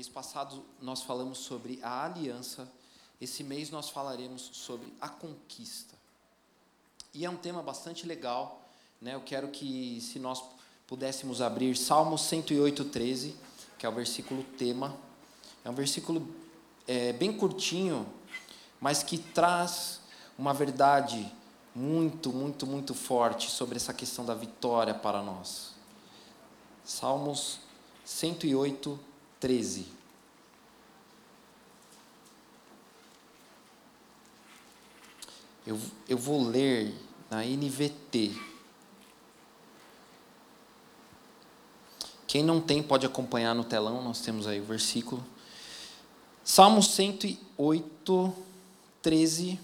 Mês passado nós falamos sobre a aliança. Esse mês nós falaremos sobre a conquista. E é um tema bastante legal. Né? Eu quero que, se nós pudéssemos abrir Salmo 108, 13, que é o versículo tema. É um versículo é, bem curtinho, mas que traz uma verdade muito, muito, muito forte sobre essa questão da vitória para nós. Salmos 108, 13. Eu, eu vou ler na NVT. Quem não tem pode acompanhar no telão, nós temos aí o versículo. Salmo 108, 13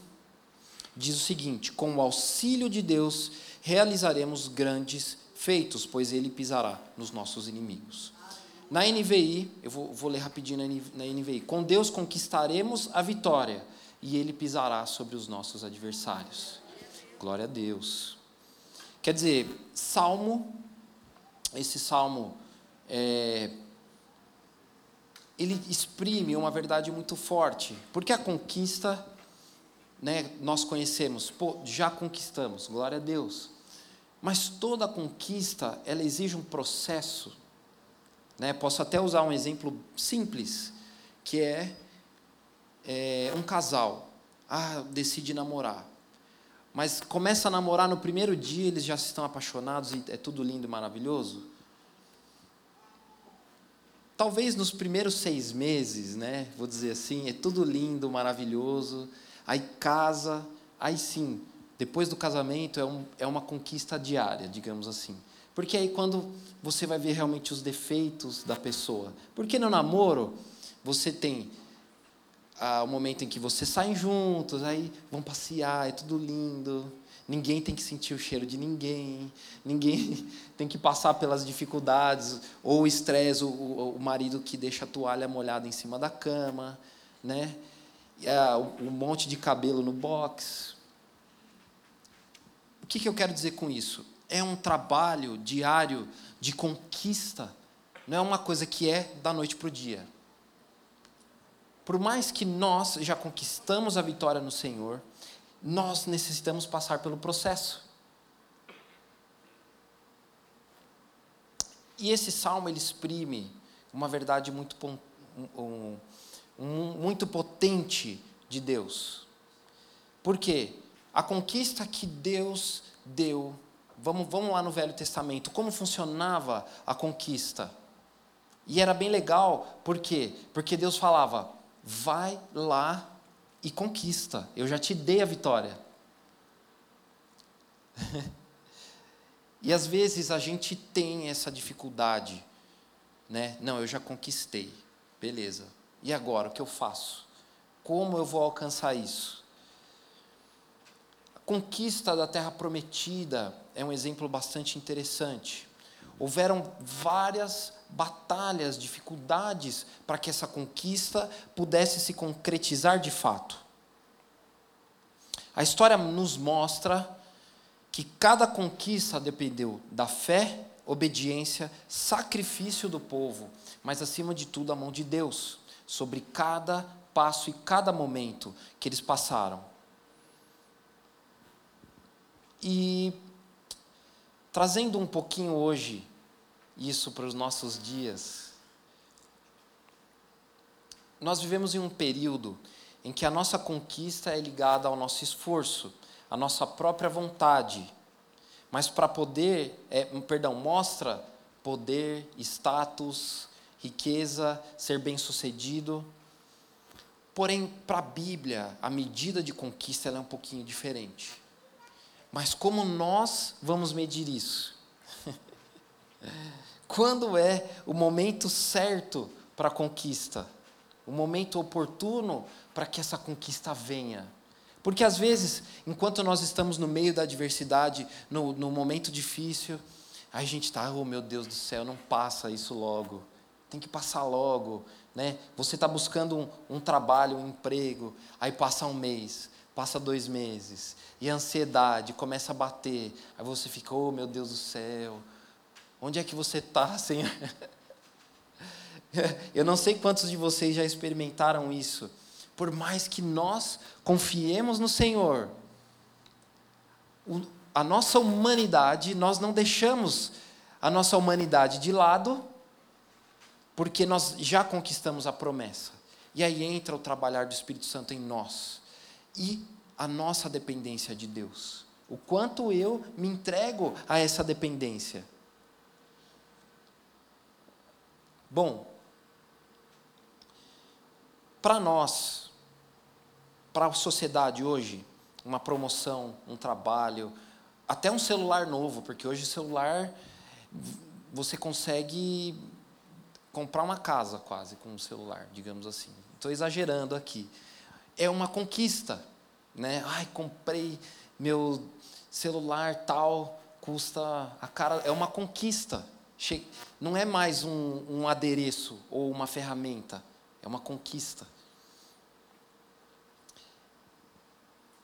diz o seguinte: Com o auxílio de Deus realizaremos grandes feitos, pois ele pisará nos nossos inimigos. Na NVI, eu vou, vou ler rapidinho na NVI. Com Deus conquistaremos a vitória e Ele pisará sobre os nossos adversários. Glória a Deus. Quer dizer, salmo, esse salmo, é, ele exprime uma verdade muito forte, porque a conquista, né, nós conhecemos, pô, já conquistamos, glória a Deus. Mas toda conquista, ela exige um processo né? Posso até usar um exemplo simples, que é, é um casal. Ah, decide namorar. Mas começa a namorar no primeiro dia, eles já estão apaixonados e é tudo lindo e maravilhoso? Talvez nos primeiros seis meses, né? Vou dizer assim, é tudo lindo, maravilhoso. Aí casa, aí sim, depois do casamento é, um, é uma conquista diária, digamos assim. Porque aí quando você vai ver realmente os defeitos da pessoa. Porque no namoro, você tem ah, o momento em que vocês saem juntos, aí vão passear, é tudo lindo. Ninguém tem que sentir o cheiro de ninguém, ninguém tem que passar pelas dificuldades, ou o estresse, o, o, marido que deixa a toalha molhada em cima da cama, né? Ah, um monte de cabelo no box. O que, que eu quero dizer com isso? É um trabalho diário de conquista, não é uma coisa que é da noite para o dia. Por mais que nós já conquistamos a vitória no Senhor, nós necessitamos passar pelo processo. E esse salmo ele exprime uma verdade muito, um, um, muito potente de Deus. Por quê? A conquista que Deus deu Vamos, vamos lá no Velho Testamento, como funcionava a conquista. E era bem legal, por quê? Porque Deus falava: vai lá e conquista, eu já te dei a vitória. e às vezes a gente tem essa dificuldade, né? Não, eu já conquistei, beleza. E agora, o que eu faço? Como eu vou alcançar isso? A conquista da terra prometida é um exemplo bastante interessante. Houveram várias batalhas, dificuldades para que essa conquista pudesse se concretizar de fato. A história nos mostra que cada conquista dependeu da fé, obediência, sacrifício do povo, mas acima de tudo a mão de Deus sobre cada passo e cada momento que eles passaram. E Trazendo um pouquinho hoje isso para os nossos dias, nós vivemos em um período em que a nossa conquista é ligada ao nosso esforço, à nossa própria vontade. Mas para poder, é, perdão, mostra poder, status, riqueza, ser bem-sucedido. Porém, para a Bíblia, a medida de conquista é um pouquinho diferente. Mas como nós vamos medir isso? Quando é o momento certo para a conquista, o momento oportuno para que essa conquista venha. Porque às vezes, enquanto nós estamos no meio da adversidade, no, no momento difícil, a gente está, oh meu Deus do céu, não passa isso logo. Tem que passar logo. Né? Você está buscando um, um trabalho, um emprego, aí passa um mês, passa dois meses, e a ansiedade começa a bater. Aí você fica, oh meu Deus do céu, onde é que você está, Senhor? Eu não sei quantos de vocês já experimentaram isso por mais que nós confiemos no Senhor, a nossa humanidade, nós não deixamos a nossa humanidade de lado, porque nós já conquistamos a promessa. E aí entra o trabalhar do Espírito Santo em nós e a nossa dependência de Deus. O quanto eu me entrego a essa dependência. Bom, para nós, para a sociedade hoje, uma promoção, um trabalho, até um celular novo, porque hoje o celular você consegue comprar uma casa quase com um celular, digamos assim. Estou exagerando aqui. É uma conquista, né? Ai, comprei meu celular tal, custa a cara, é uma conquista. Não é mais um, um adereço ou uma ferramenta, é uma conquista.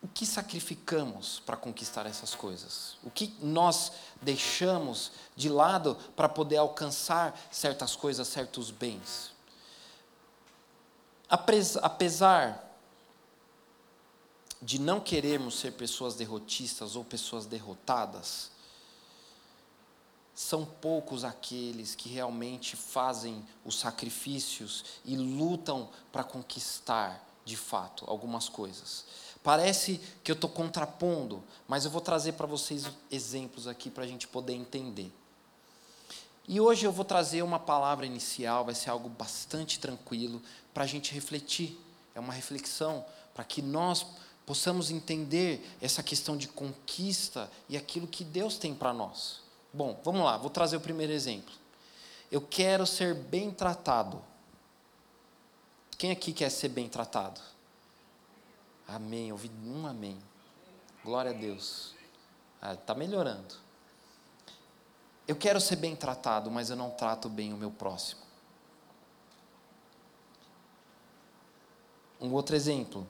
o que sacrificamos para conquistar essas coisas? O que nós deixamos de lado para poder alcançar certas coisas, certos bens? Apesar de não querermos ser pessoas derrotistas ou pessoas derrotadas, são poucos aqueles que realmente fazem os sacrifícios e lutam para conquistar, de fato, algumas coisas. Parece que eu estou contrapondo, mas eu vou trazer para vocês exemplos aqui para a gente poder entender. E hoje eu vou trazer uma palavra inicial, vai ser algo bastante tranquilo para a gente refletir. É uma reflexão para que nós possamos entender essa questão de conquista e aquilo que Deus tem para nós. Bom, vamos lá, vou trazer o primeiro exemplo. Eu quero ser bem tratado. Quem aqui quer ser bem tratado? Amém. Ouvi um amém. Glória a Deus. Está ah, tá melhorando. Eu quero ser bem tratado, mas eu não trato bem o meu próximo. Um outro exemplo.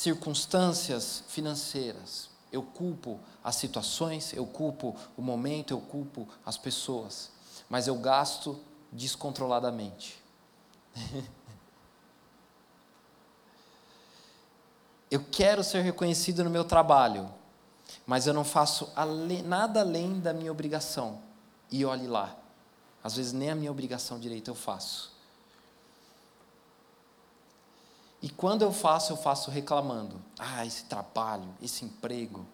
Circunstâncias financeiras. Eu culpo as situações, eu culpo o momento, eu culpo as pessoas. Mas eu gasto descontroladamente. Eu quero ser reconhecido no meu trabalho, mas eu não faço nada além da minha obrigação. E olhe lá, às vezes nem a minha obrigação direita eu faço. E quando eu faço, eu faço reclamando. Ah, esse trabalho, esse emprego.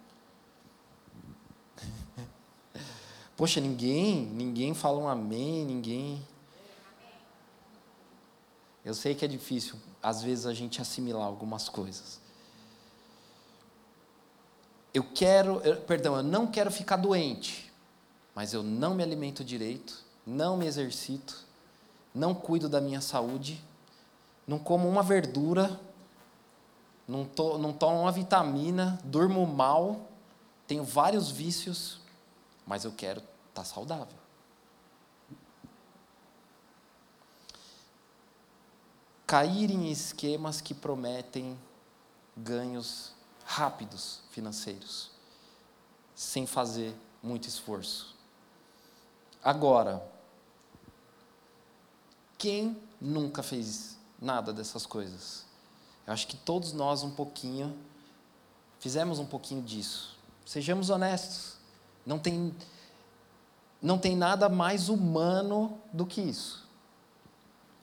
Poxa, ninguém, ninguém fala um amém, ninguém. Eu sei que é difícil, às vezes, a gente assimilar algumas coisas. Eu quero, eu, perdão, eu não quero ficar doente, mas eu não me alimento direito, não me exercito, não cuido da minha saúde, não como uma verdura, não, to, não tomo uma vitamina, durmo mal, tenho vários vícios, mas eu quero estar tá saudável. Cair em esquemas que prometem ganhos rápidos financeiros, sem fazer muito esforço. Agora, quem nunca fez nada dessas coisas? Eu acho que todos nós um pouquinho fizemos um pouquinho disso. Sejamos honestos. Não tem não tem nada mais humano do que isso.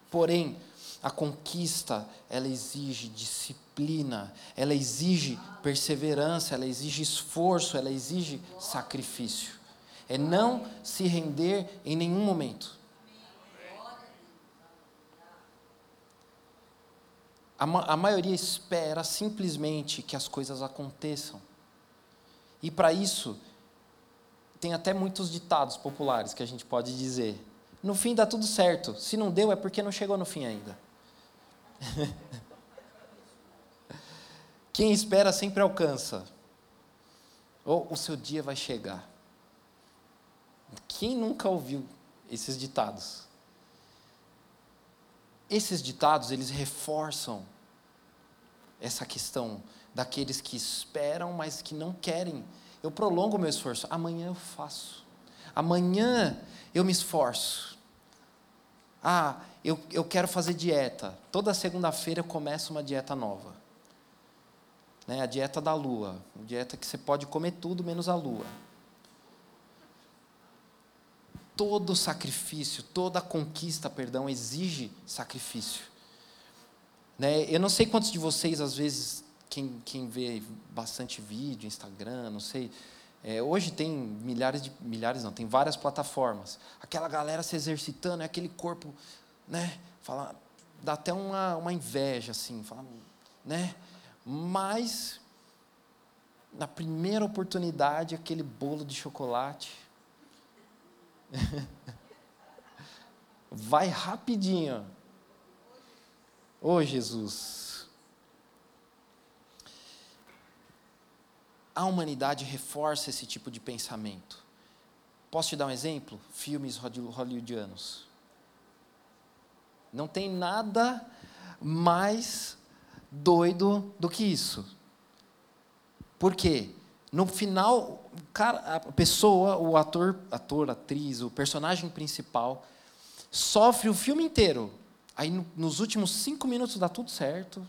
Porém, a conquista, ela exige disciplina, ela exige perseverança, ela exige esforço, ela exige sacrifício. É não se render em nenhum momento. A, ma a maioria espera simplesmente que as coisas aconteçam. E para isso, tem até muitos ditados populares que a gente pode dizer. No fim dá tudo certo. Se não deu, é porque não chegou no fim ainda. Quem espera sempre alcança. Ou o seu dia vai chegar. Quem nunca ouviu esses ditados? Esses ditados, eles reforçam essa questão daqueles que esperam, mas que não querem. Eu prolongo o meu esforço. Amanhã eu faço. Amanhã eu me esforço. Ah, eu, eu quero fazer dieta. Toda segunda-feira eu começo uma dieta nova. Né, a dieta da lua. A dieta que você pode comer tudo menos a lua. Todo sacrifício, toda conquista, perdão, exige sacrifício. Né? Eu não sei quantos de vocês, às vezes, quem, quem vê bastante vídeo, Instagram, não sei. É, hoje tem milhares de. milhares não, tem várias plataformas. Aquela galera se exercitando, é aquele corpo, né? Fala, dá até uma, uma inveja, assim, fala, né? Mas, na primeira oportunidade, aquele bolo de chocolate Vai rapidinho. Ô oh, Jesus. A humanidade reforça esse tipo de pensamento. Posso te dar um exemplo? Filmes hollywoodianos. Não tem nada mais doido do que isso. Por quê? No final, cara, a pessoa, o ator, ator, atriz, o personagem principal, sofre o filme inteiro. Aí, no, nos últimos cinco minutos, dá tudo certo.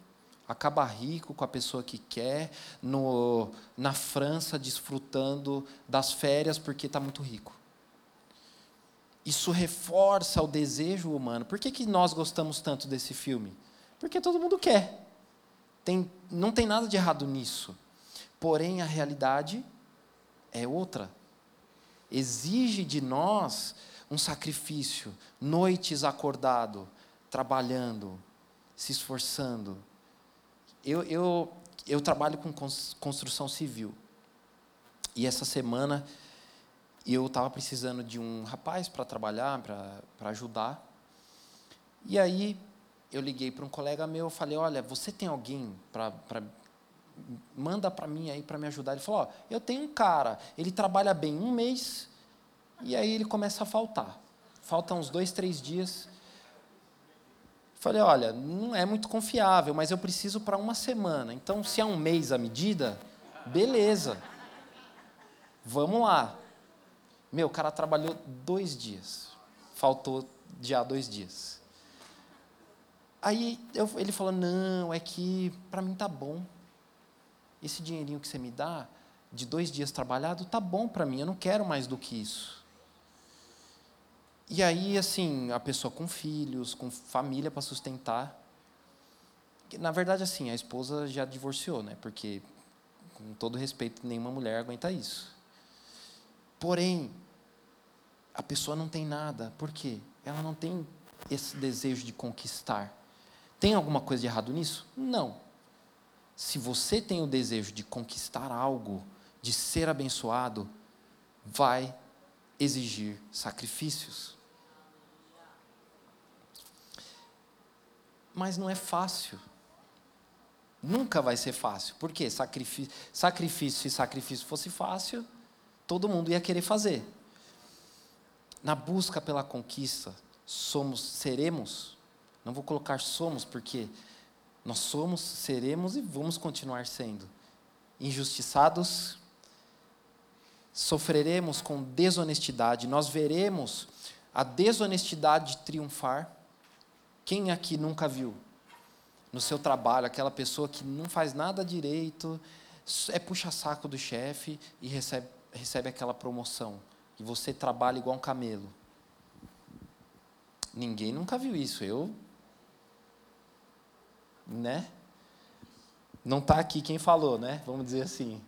Acaba rico com a pessoa que quer, no, na França, desfrutando das férias porque está muito rico. Isso reforça o desejo humano. Por que, que nós gostamos tanto desse filme? Porque todo mundo quer. Tem, não tem nada de errado nisso. Porém, a realidade é outra. Exige de nós um sacrifício, noites acordado, trabalhando, se esforçando. Eu, eu, eu trabalho com construção civil. E essa semana eu estava precisando de um rapaz para trabalhar, para ajudar. E aí eu liguei para um colega meu, falei: Olha, você tem alguém para manda para mim aí para me ajudar. Ele falou: ó, eu tenho um cara, ele trabalha bem um mês e aí ele começa a faltar. Falta uns dois, três dias. Falei: olha, não é muito confiável, mas eu preciso para uma semana. Então, se é um mês a medida, beleza. Vamos lá. Meu, o cara trabalhou dois dias. Faltou já dois dias. Aí eu, ele falou: não, é que para mim tá bom esse dinheirinho que você me dá, de dois dias trabalhado, tá bom para mim, eu não quero mais do que isso. E aí, assim, a pessoa com filhos, com família para sustentar. Na verdade, assim, a esposa já divorciou, né? Porque, com todo respeito, nenhuma mulher aguenta isso. Porém, a pessoa não tem nada. Por quê? Ela não tem esse desejo de conquistar. Tem alguma coisa de errado nisso? Não se você tem o desejo de conquistar algo, de ser abençoado, vai exigir sacrifícios. Mas não é fácil. Nunca vai ser fácil. Por quê? Sacrifício, sacrifício, se sacrifício fosse fácil, todo mundo ia querer fazer. Na busca pela conquista, somos, seremos, não vou colocar somos, porque nós somos, seremos e vamos continuar sendo injustiçados, sofreremos com desonestidade, nós veremos a desonestidade triunfar. Quem aqui nunca viu no seu trabalho aquela pessoa que não faz nada direito, é puxa-saco do chefe e recebe, recebe aquela promoção, e você trabalha igual um camelo? Ninguém nunca viu isso. Eu né? Não está aqui quem falou, né? Vamos dizer assim.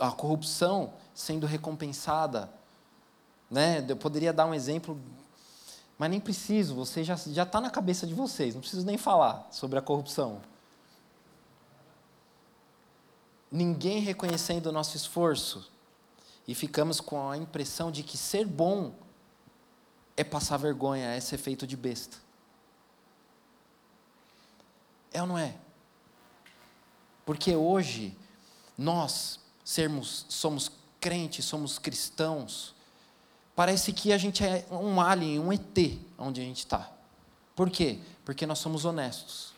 A corrupção sendo recompensada, né? Eu poderia dar um exemplo, mas nem preciso. Você já já está na cabeça de vocês. Não preciso nem falar sobre a corrupção. Ninguém reconhecendo o nosso esforço. e ficamos com a impressão de que ser bom é passar vergonha, é ser feito de besta. É ou não é? Porque hoje nós sermos somos crentes, somos cristãos, parece que a gente é um alien, um ET onde a gente está. Por quê? Porque nós somos honestos.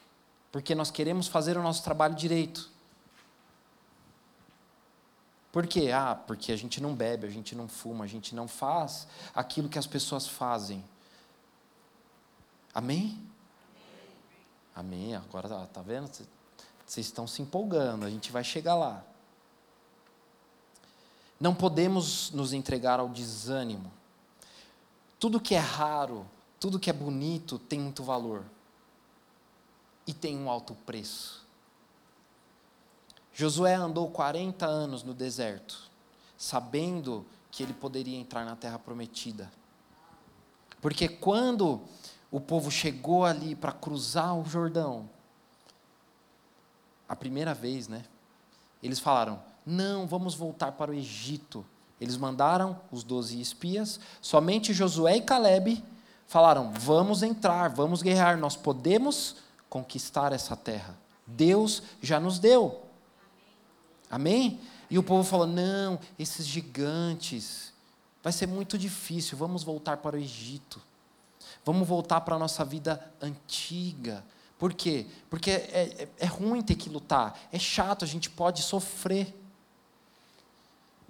Porque nós queremos fazer o nosso trabalho direito. Por quê? Ah, porque a gente não bebe, a gente não fuma, a gente não faz aquilo que as pessoas fazem. Amém? Amém. Agora, tá, tá vendo? Vocês estão se empolgando, a gente vai chegar lá. Não podemos nos entregar ao desânimo. Tudo que é raro, tudo que é bonito tem muito valor. E tem um alto preço. Josué andou 40 anos no deserto, sabendo que ele poderia entrar na terra prometida. Porque quando o povo chegou ali para cruzar o Jordão, a primeira vez, né? Eles falaram: não, vamos voltar para o Egito. Eles mandaram os doze espias, somente Josué e Caleb falaram: vamos entrar, vamos guerrear, nós podemos conquistar essa terra. Deus já nos deu. Amém? E o povo falou: não, esses gigantes, vai ser muito difícil, vamos voltar para o Egito. Vamos voltar para a nossa vida antiga. Por quê? Porque é, é, é ruim ter que lutar, é chato, a gente pode sofrer.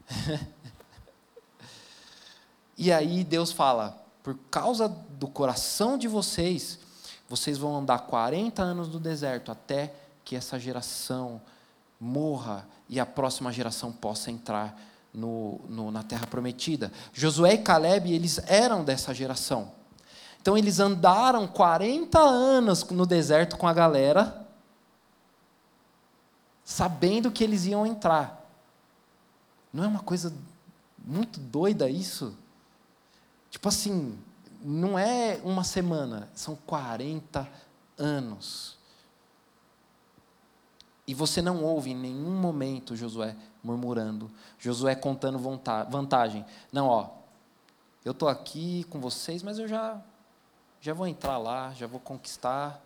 e aí Deus fala: por causa do coração de vocês, vocês vão andar 40 anos no deserto até que essa geração morra e a próxima geração possa entrar no, no, na terra prometida. Josué e Caleb, eles eram dessa geração. Então eles andaram 40 anos no deserto com a galera, sabendo que eles iam entrar. Não é uma coisa muito doida isso? Tipo assim, não é uma semana, são 40 anos. E você não ouve em nenhum momento Josué murmurando, Josué contando vantagem. Não, ó, eu estou aqui com vocês, mas eu já já vou entrar lá, já vou conquistar.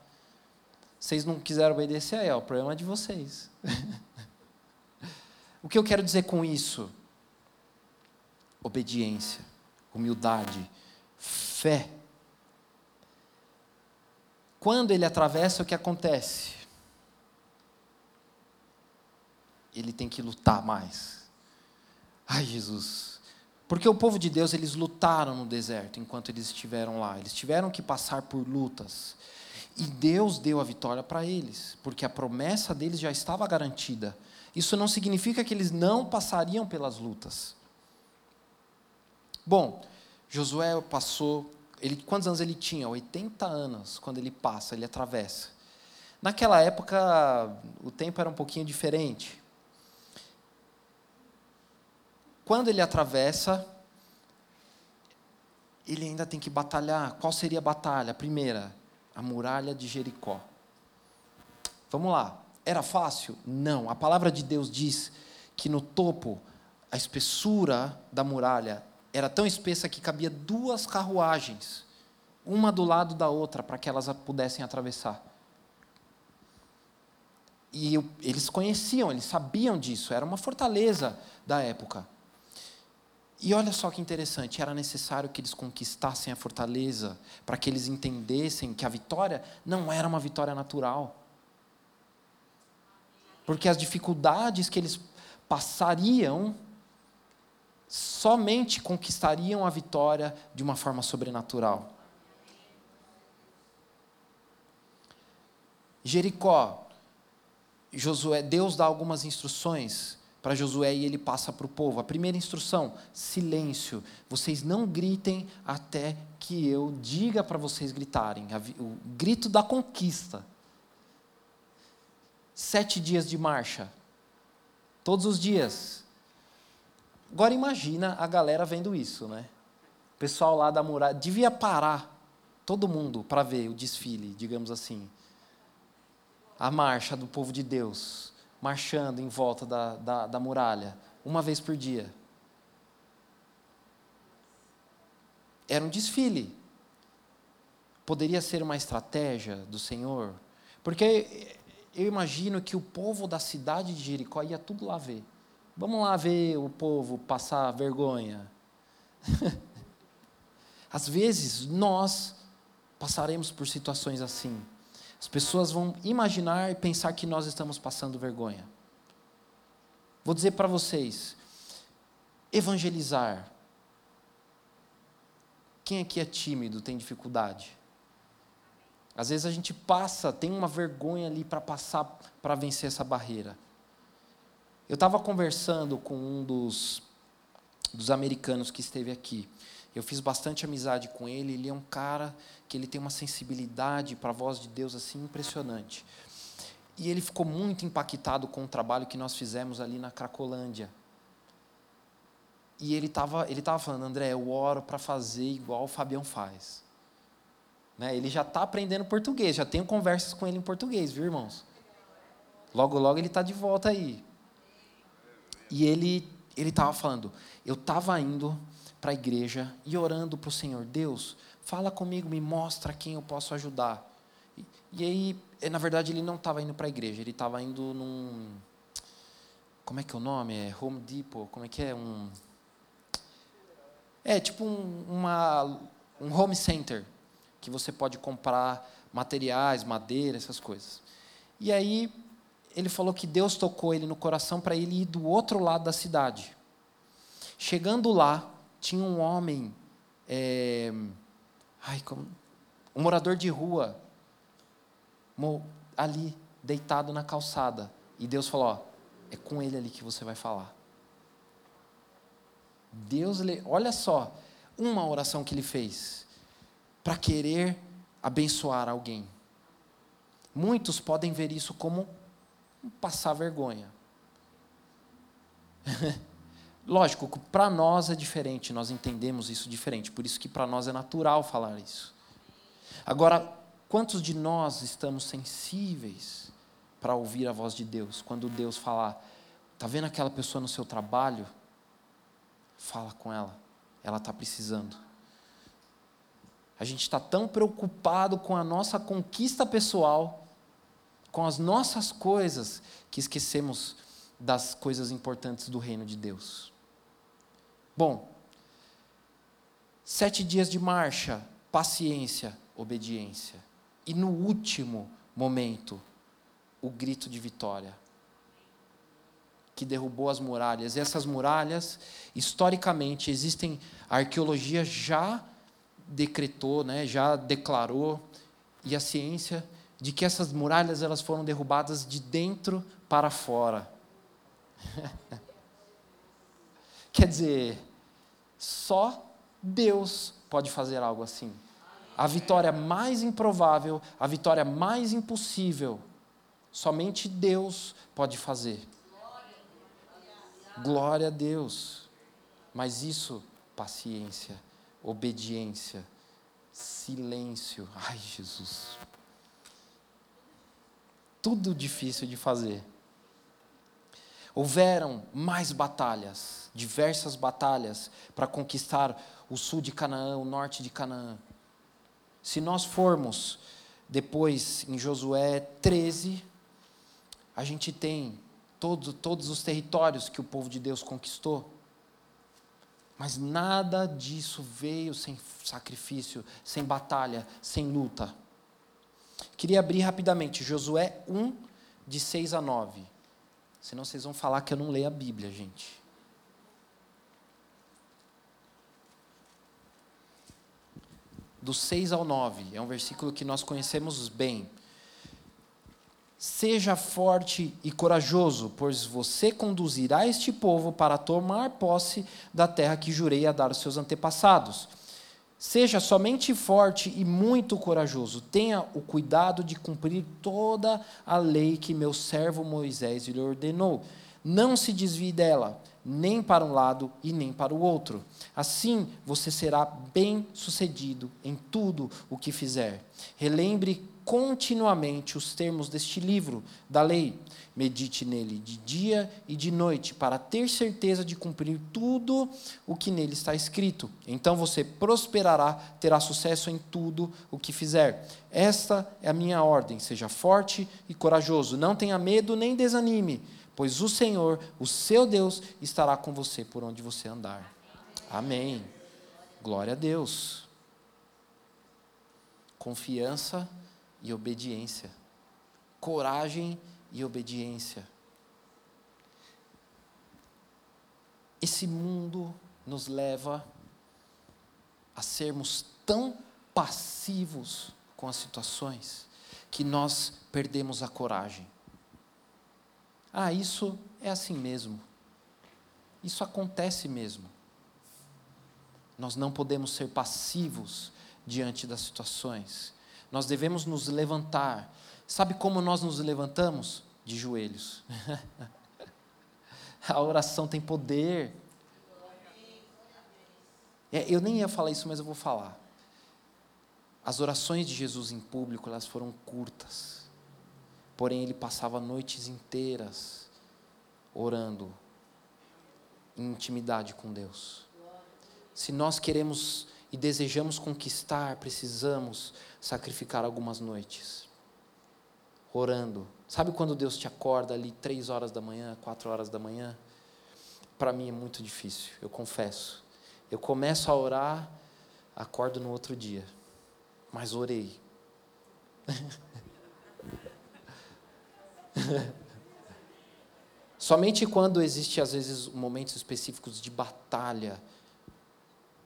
Vocês não quiseram obedecer aí, ó, o problema é de vocês. o que eu quero dizer com isso? Obediência, humildade, fé. Quando ele atravessa, o que acontece? Ele tem que lutar mais. Ai, Jesus, porque o povo de Deus, eles lutaram no deserto enquanto eles estiveram lá. Eles tiveram que passar por lutas. E Deus deu a vitória para eles, porque a promessa deles já estava garantida. Isso não significa que eles não passariam pelas lutas. Bom, Josué passou, ele, quantos anos ele tinha? 80 anos quando ele passa, ele atravessa. Naquela época, o tempo era um pouquinho diferente. Quando ele atravessa, ele ainda tem que batalhar. Qual seria a batalha? Primeira, a muralha de Jericó. Vamos lá. Era fácil? Não. A palavra de Deus diz que no topo, a espessura da muralha era tão espessa que cabia duas carruagens, uma do lado da outra, para que elas pudessem atravessar. E eles conheciam, eles sabiam disso, era uma fortaleza da época. E olha só que interessante, era necessário que eles conquistassem a fortaleza para que eles entendessem que a vitória não era uma vitória natural. Porque as dificuldades que eles passariam somente conquistariam a vitória de uma forma sobrenatural. Jericó, Josué, Deus dá algumas instruções para Josué e ele passa para o povo. A primeira instrução: silêncio. Vocês não gritem até que eu diga para vocês gritarem. O grito da conquista. Sete dias de marcha. Todos os dias. Agora imagina a galera vendo isso, né? O pessoal lá da muralha devia parar todo mundo para ver o desfile, digamos assim. A marcha do povo de Deus marchando em volta da, da, da muralha, uma vez por dia. Era um desfile. Poderia ser uma estratégia do Senhor, porque eu imagino que o povo da cidade de Jericó ia tudo lá ver. Vamos lá ver o povo passar vergonha. Às vezes nós passaremos por situações assim. As pessoas vão imaginar e pensar que nós estamos passando vergonha. Vou dizer para vocês: evangelizar. Quem aqui é tímido, tem dificuldade? Às vezes a gente passa, tem uma vergonha ali para passar, para vencer essa barreira. Eu estava conversando com um dos, dos americanos que esteve aqui. Eu fiz bastante amizade com ele. Ele é um cara que ele tem uma sensibilidade para a voz de Deus assim impressionante. E ele ficou muito impactado com o trabalho que nós fizemos ali na Cracolândia. E ele estava ele tava falando, André, eu oro para fazer igual o Fabião faz. Né? Ele já está aprendendo português, já tenho conversas com ele em português, viu, irmãos? Logo, logo ele está de volta aí. E ele ele estava falando, eu estava indo para a igreja e orando para o Senhor, Deus, fala comigo, me mostra quem eu posso ajudar. E, e aí, na verdade, ele não estava indo para a igreja, ele estava indo num. Como é que é o nome? É Home Depot? Como é que é? Um. É tipo um, uma, um home center, que você pode comprar materiais, madeira, essas coisas. E aí, ele falou que Deus tocou ele no coração para ele ir do outro lado da cidade. Chegando lá, tinha um homem, é, ai, como, um morador de rua, ali, deitado na calçada. E Deus falou: ó, é com ele ali que você vai falar. Deus, olha só, uma oração que ele fez para querer abençoar alguém. Muitos podem ver isso como passar vergonha. Lógico, para nós é diferente, nós entendemos isso diferente, por isso que para nós é natural falar isso. Agora, quantos de nós estamos sensíveis para ouvir a voz de Deus? Quando Deus falar, está vendo aquela pessoa no seu trabalho? Fala com ela, ela está precisando. A gente está tão preocupado com a nossa conquista pessoal, com as nossas coisas, que esquecemos das coisas importantes do reino de Deus. Bom, sete dias de marcha, paciência, obediência. E no último momento, o grito de vitória que derrubou as muralhas. E essas muralhas, historicamente, existem, a arqueologia já decretou, né, já declarou, e a ciência, de que essas muralhas elas foram derrubadas de dentro para fora. Quer dizer, só Deus pode fazer algo assim. A vitória mais improvável, a vitória mais impossível, somente Deus pode fazer. Glória a Deus. Mas isso, paciência, obediência, silêncio. Ai, Jesus. Tudo difícil de fazer. Houveram mais batalhas, diversas batalhas, para conquistar o sul de Canaã, o norte de Canaã. Se nós formos depois em Josué 13, a gente tem todo, todos os territórios que o povo de Deus conquistou. Mas nada disso veio sem sacrifício, sem batalha, sem luta. Queria abrir rapidamente Josué 1, de 6 a 9. Senão vocês vão falar que eu não leio a Bíblia, gente. Do 6 ao 9, é um versículo que nós conhecemos bem. Seja forte e corajoso, pois você conduzirá este povo para tomar posse da terra que jurei a dar aos seus antepassados Seja somente forte e muito corajoso. Tenha o cuidado de cumprir toda a lei que meu servo Moisés lhe ordenou. Não se desvie dela, nem para um lado e nem para o outro. Assim você será bem-sucedido em tudo o que fizer. Relembre continuamente os termos deste livro da lei. Medite nele de dia e de noite, para ter certeza de cumprir tudo o que nele está escrito. Então você prosperará, terá sucesso em tudo o que fizer. Esta é a minha ordem: seja forte e corajoso. Não tenha medo nem desanime pois o Senhor, o seu Deus, estará com você por onde você andar. Amém. Glória a Deus. Confiança e obediência. Coragem e obediência. Esse mundo nos leva a sermos tão passivos com as situações que nós perdemos a coragem. Ah, isso é assim mesmo. Isso acontece mesmo. Nós não podemos ser passivos diante das situações. Nós devemos nos levantar. Sabe como nós nos levantamos? De joelhos. A oração tem poder. É, eu nem ia falar isso, mas eu vou falar. As orações de Jesus em público, elas foram curtas Porém, ele passava noites inteiras orando em intimidade com Deus. Se nós queremos e desejamos conquistar, precisamos sacrificar algumas noites orando. Sabe quando Deus te acorda ali três horas da manhã, quatro horas da manhã? Para mim é muito difícil, eu confesso. Eu começo a orar, acordo no outro dia, mas orei. Somente quando existe, às vezes, momentos específicos de batalha,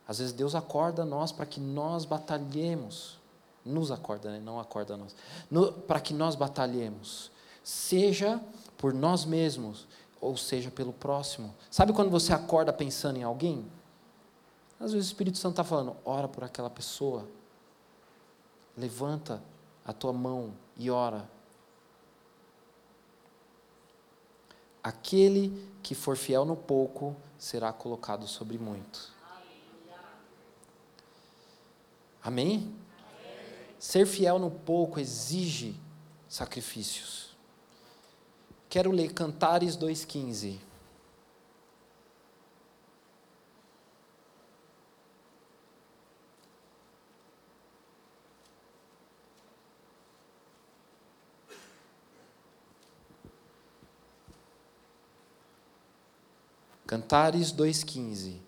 às vezes Deus acorda nós para que nós batalhemos. Nos acorda, né? não acorda nós. para que nós batalhemos. Seja por nós mesmos, ou seja pelo próximo. Sabe quando você acorda pensando em alguém? Às vezes o Espírito Santo está falando, ora por aquela pessoa. Levanta a tua mão e ora. Aquele que for fiel no pouco será colocado sobre muito. Amém? Amém? Ser fiel no pouco exige sacrifícios. Quero ler Cantares 2,15. Cantares 2,15.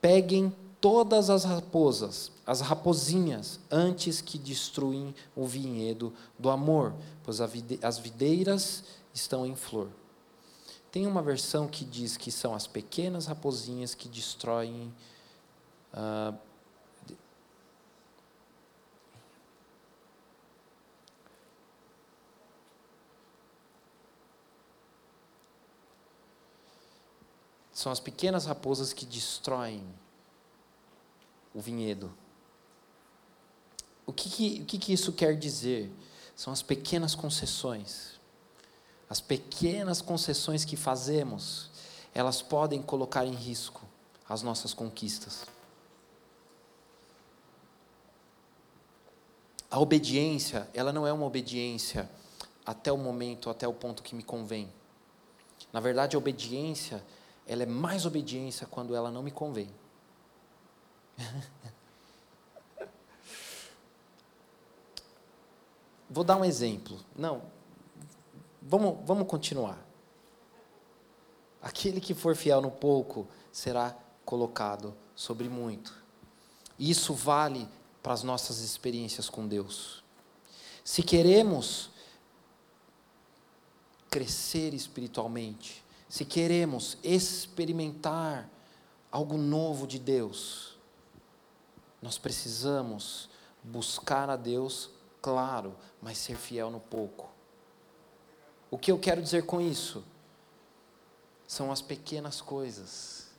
Peguem todas as raposas, as rapozinhas, antes que destruem o vinhedo do amor, pois as videiras estão em flor. Tem uma versão que diz que são as pequenas rapozinhas que destroem uh, São as pequenas raposas que destroem o vinhedo. O que, que, o que, que isso quer dizer? São as pequenas concessões. As pequenas concessões que fazemos, elas podem colocar em risco as nossas conquistas. A obediência, ela não é uma obediência até o momento, até o ponto que me convém. Na verdade, a obediência ela é mais obediência quando ela não me convém. Vou dar um exemplo. Não, vamos, vamos continuar. Aquele que for fiel no pouco será colocado sobre muito. Isso vale para as nossas experiências com Deus. Se queremos crescer espiritualmente, se queremos experimentar algo novo de Deus, nós precisamos buscar a Deus, claro, mas ser fiel no pouco. O que eu quero dizer com isso? São as pequenas coisas.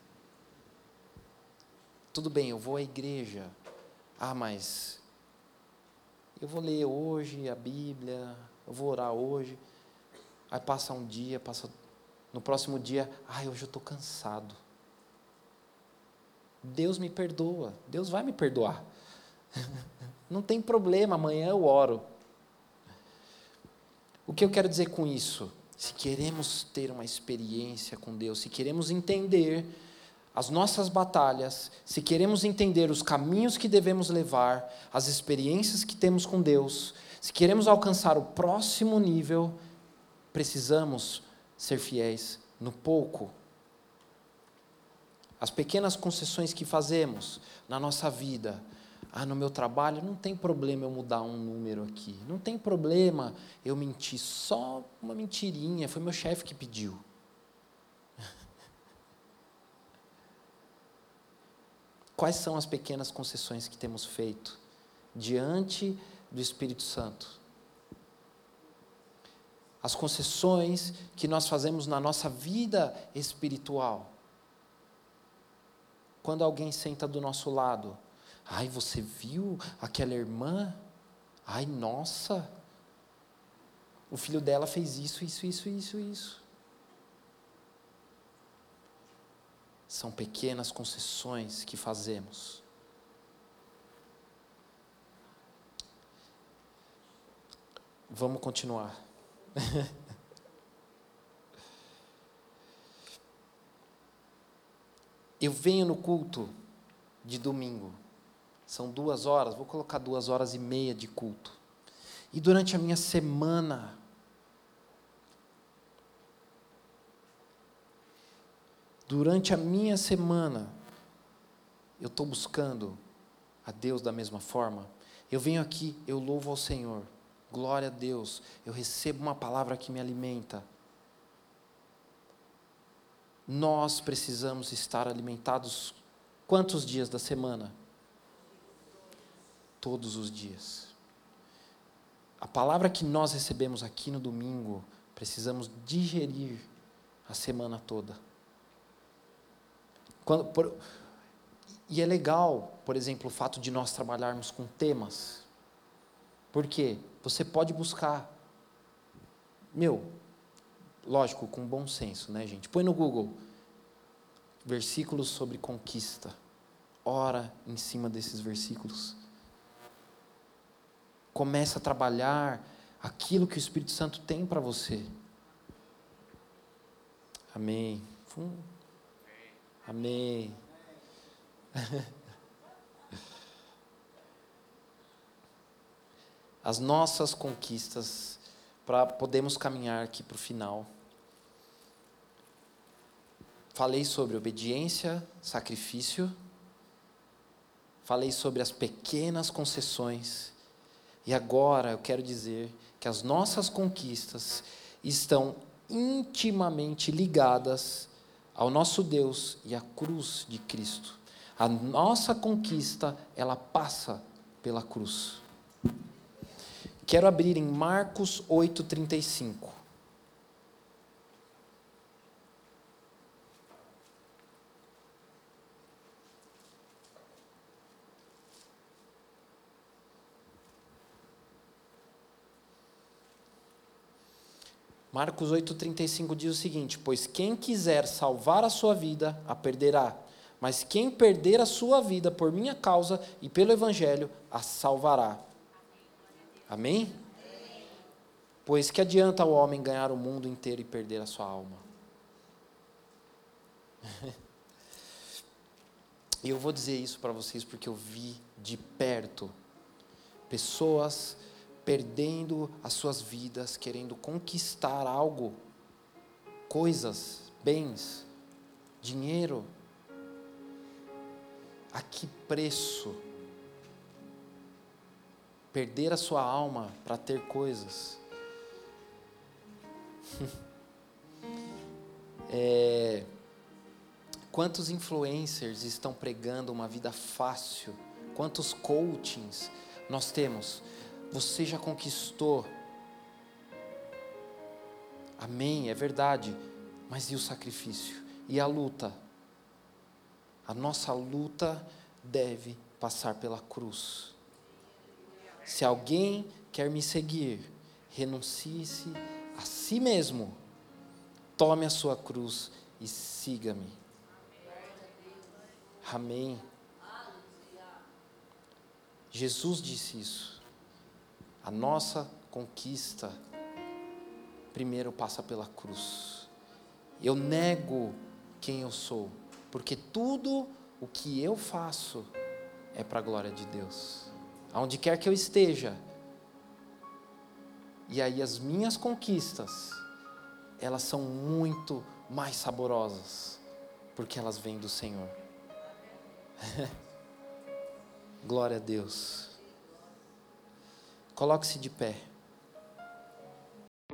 Tudo bem, eu vou à igreja. Ah, mas eu vou ler hoje a Bíblia, eu vou orar hoje. Aí passa um dia, passa No próximo dia, ai, hoje eu estou cansado. Deus me perdoa, Deus vai me perdoar. Não tem problema, amanhã eu oro. O que eu quero dizer com isso? Se queremos ter uma experiência com Deus, se queremos entender as nossas batalhas, se queremos entender os caminhos que devemos levar, as experiências que temos com Deus, se queremos alcançar o próximo nível, precisamos ser fiéis no pouco. As pequenas concessões que fazemos na nossa vida, ah, no meu trabalho não tem problema eu mudar um número aqui. Não tem problema eu mentir. Só uma mentirinha. Foi meu chefe que pediu. Quais são as pequenas concessões que temos feito diante do Espírito Santo? As concessões que nós fazemos na nossa vida espiritual. Quando alguém senta do nosso lado, Ai, você viu aquela irmã? Ai, nossa. O filho dela fez isso, isso, isso, isso, isso. São pequenas concessões que fazemos. Vamos continuar. Eu venho no culto de domingo. São duas horas, vou colocar duas horas e meia de culto. E durante a minha semana, durante a minha semana, eu estou buscando a Deus da mesma forma. Eu venho aqui, eu louvo ao Senhor, glória a Deus, eu recebo uma palavra que me alimenta. Nós precisamos estar alimentados quantos dias da semana? todos os dias. A palavra que nós recebemos aqui no domingo, precisamos digerir a semana toda. Quando, por, e é legal, por exemplo, o fato de nós trabalharmos com temas. Por quê? Você pode buscar. Meu, lógico, com bom senso, né, gente? Põe no Google versículos sobre conquista. Ora em cima desses versículos comece a trabalhar aquilo que o Espírito Santo tem para você. Amém. Amém. As nossas conquistas para podermos caminhar aqui para o final. Falei sobre obediência, sacrifício. Falei sobre as pequenas concessões e agora eu quero dizer que as nossas conquistas estão intimamente ligadas ao nosso Deus e à cruz de Cristo. A nossa conquista, ela passa pela cruz. Quero abrir em Marcos 8:35. Marcos 8,35 diz o seguinte: Pois quem quiser salvar a sua vida, a perderá. Mas quem perder a sua vida por minha causa e pelo Evangelho, a salvará. Amém? Pois que adianta o homem ganhar o mundo inteiro e perder a sua alma? E eu vou dizer isso para vocês porque eu vi de perto pessoas perdendo as suas vidas, querendo conquistar algo, coisas, bens, dinheiro. A que preço? Perder a sua alma para ter coisas. é, quantos influencers estão pregando uma vida fácil? Quantos coachings nós temos? Você já conquistou. Amém, é verdade. Mas e o sacrifício? E a luta? A nossa luta deve passar pela cruz. Se alguém quer me seguir, renuncie-se a si mesmo. tome a sua cruz e siga-me. Amém. Jesus disse isso. A nossa conquista primeiro passa pela cruz. Eu nego quem eu sou, porque tudo o que eu faço é para a glória de Deus. Aonde quer que eu esteja. E aí as minhas conquistas, elas são muito mais saborosas, porque elas vêm do Senhor. Glória a Deus. Coloque-se de pé.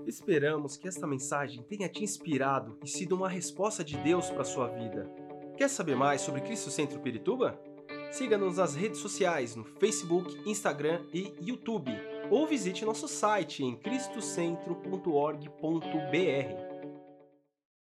Esperamos que esta mensagem tenha te inspirado e sido uma resposta de Deus para a sua vida. Quer saber mais sobre Cristo Centro Pirituba? Siga-nos nas redes sociais no Facebook, Instagram e YouTube, ou visite nosso site em cristocentro.org.br.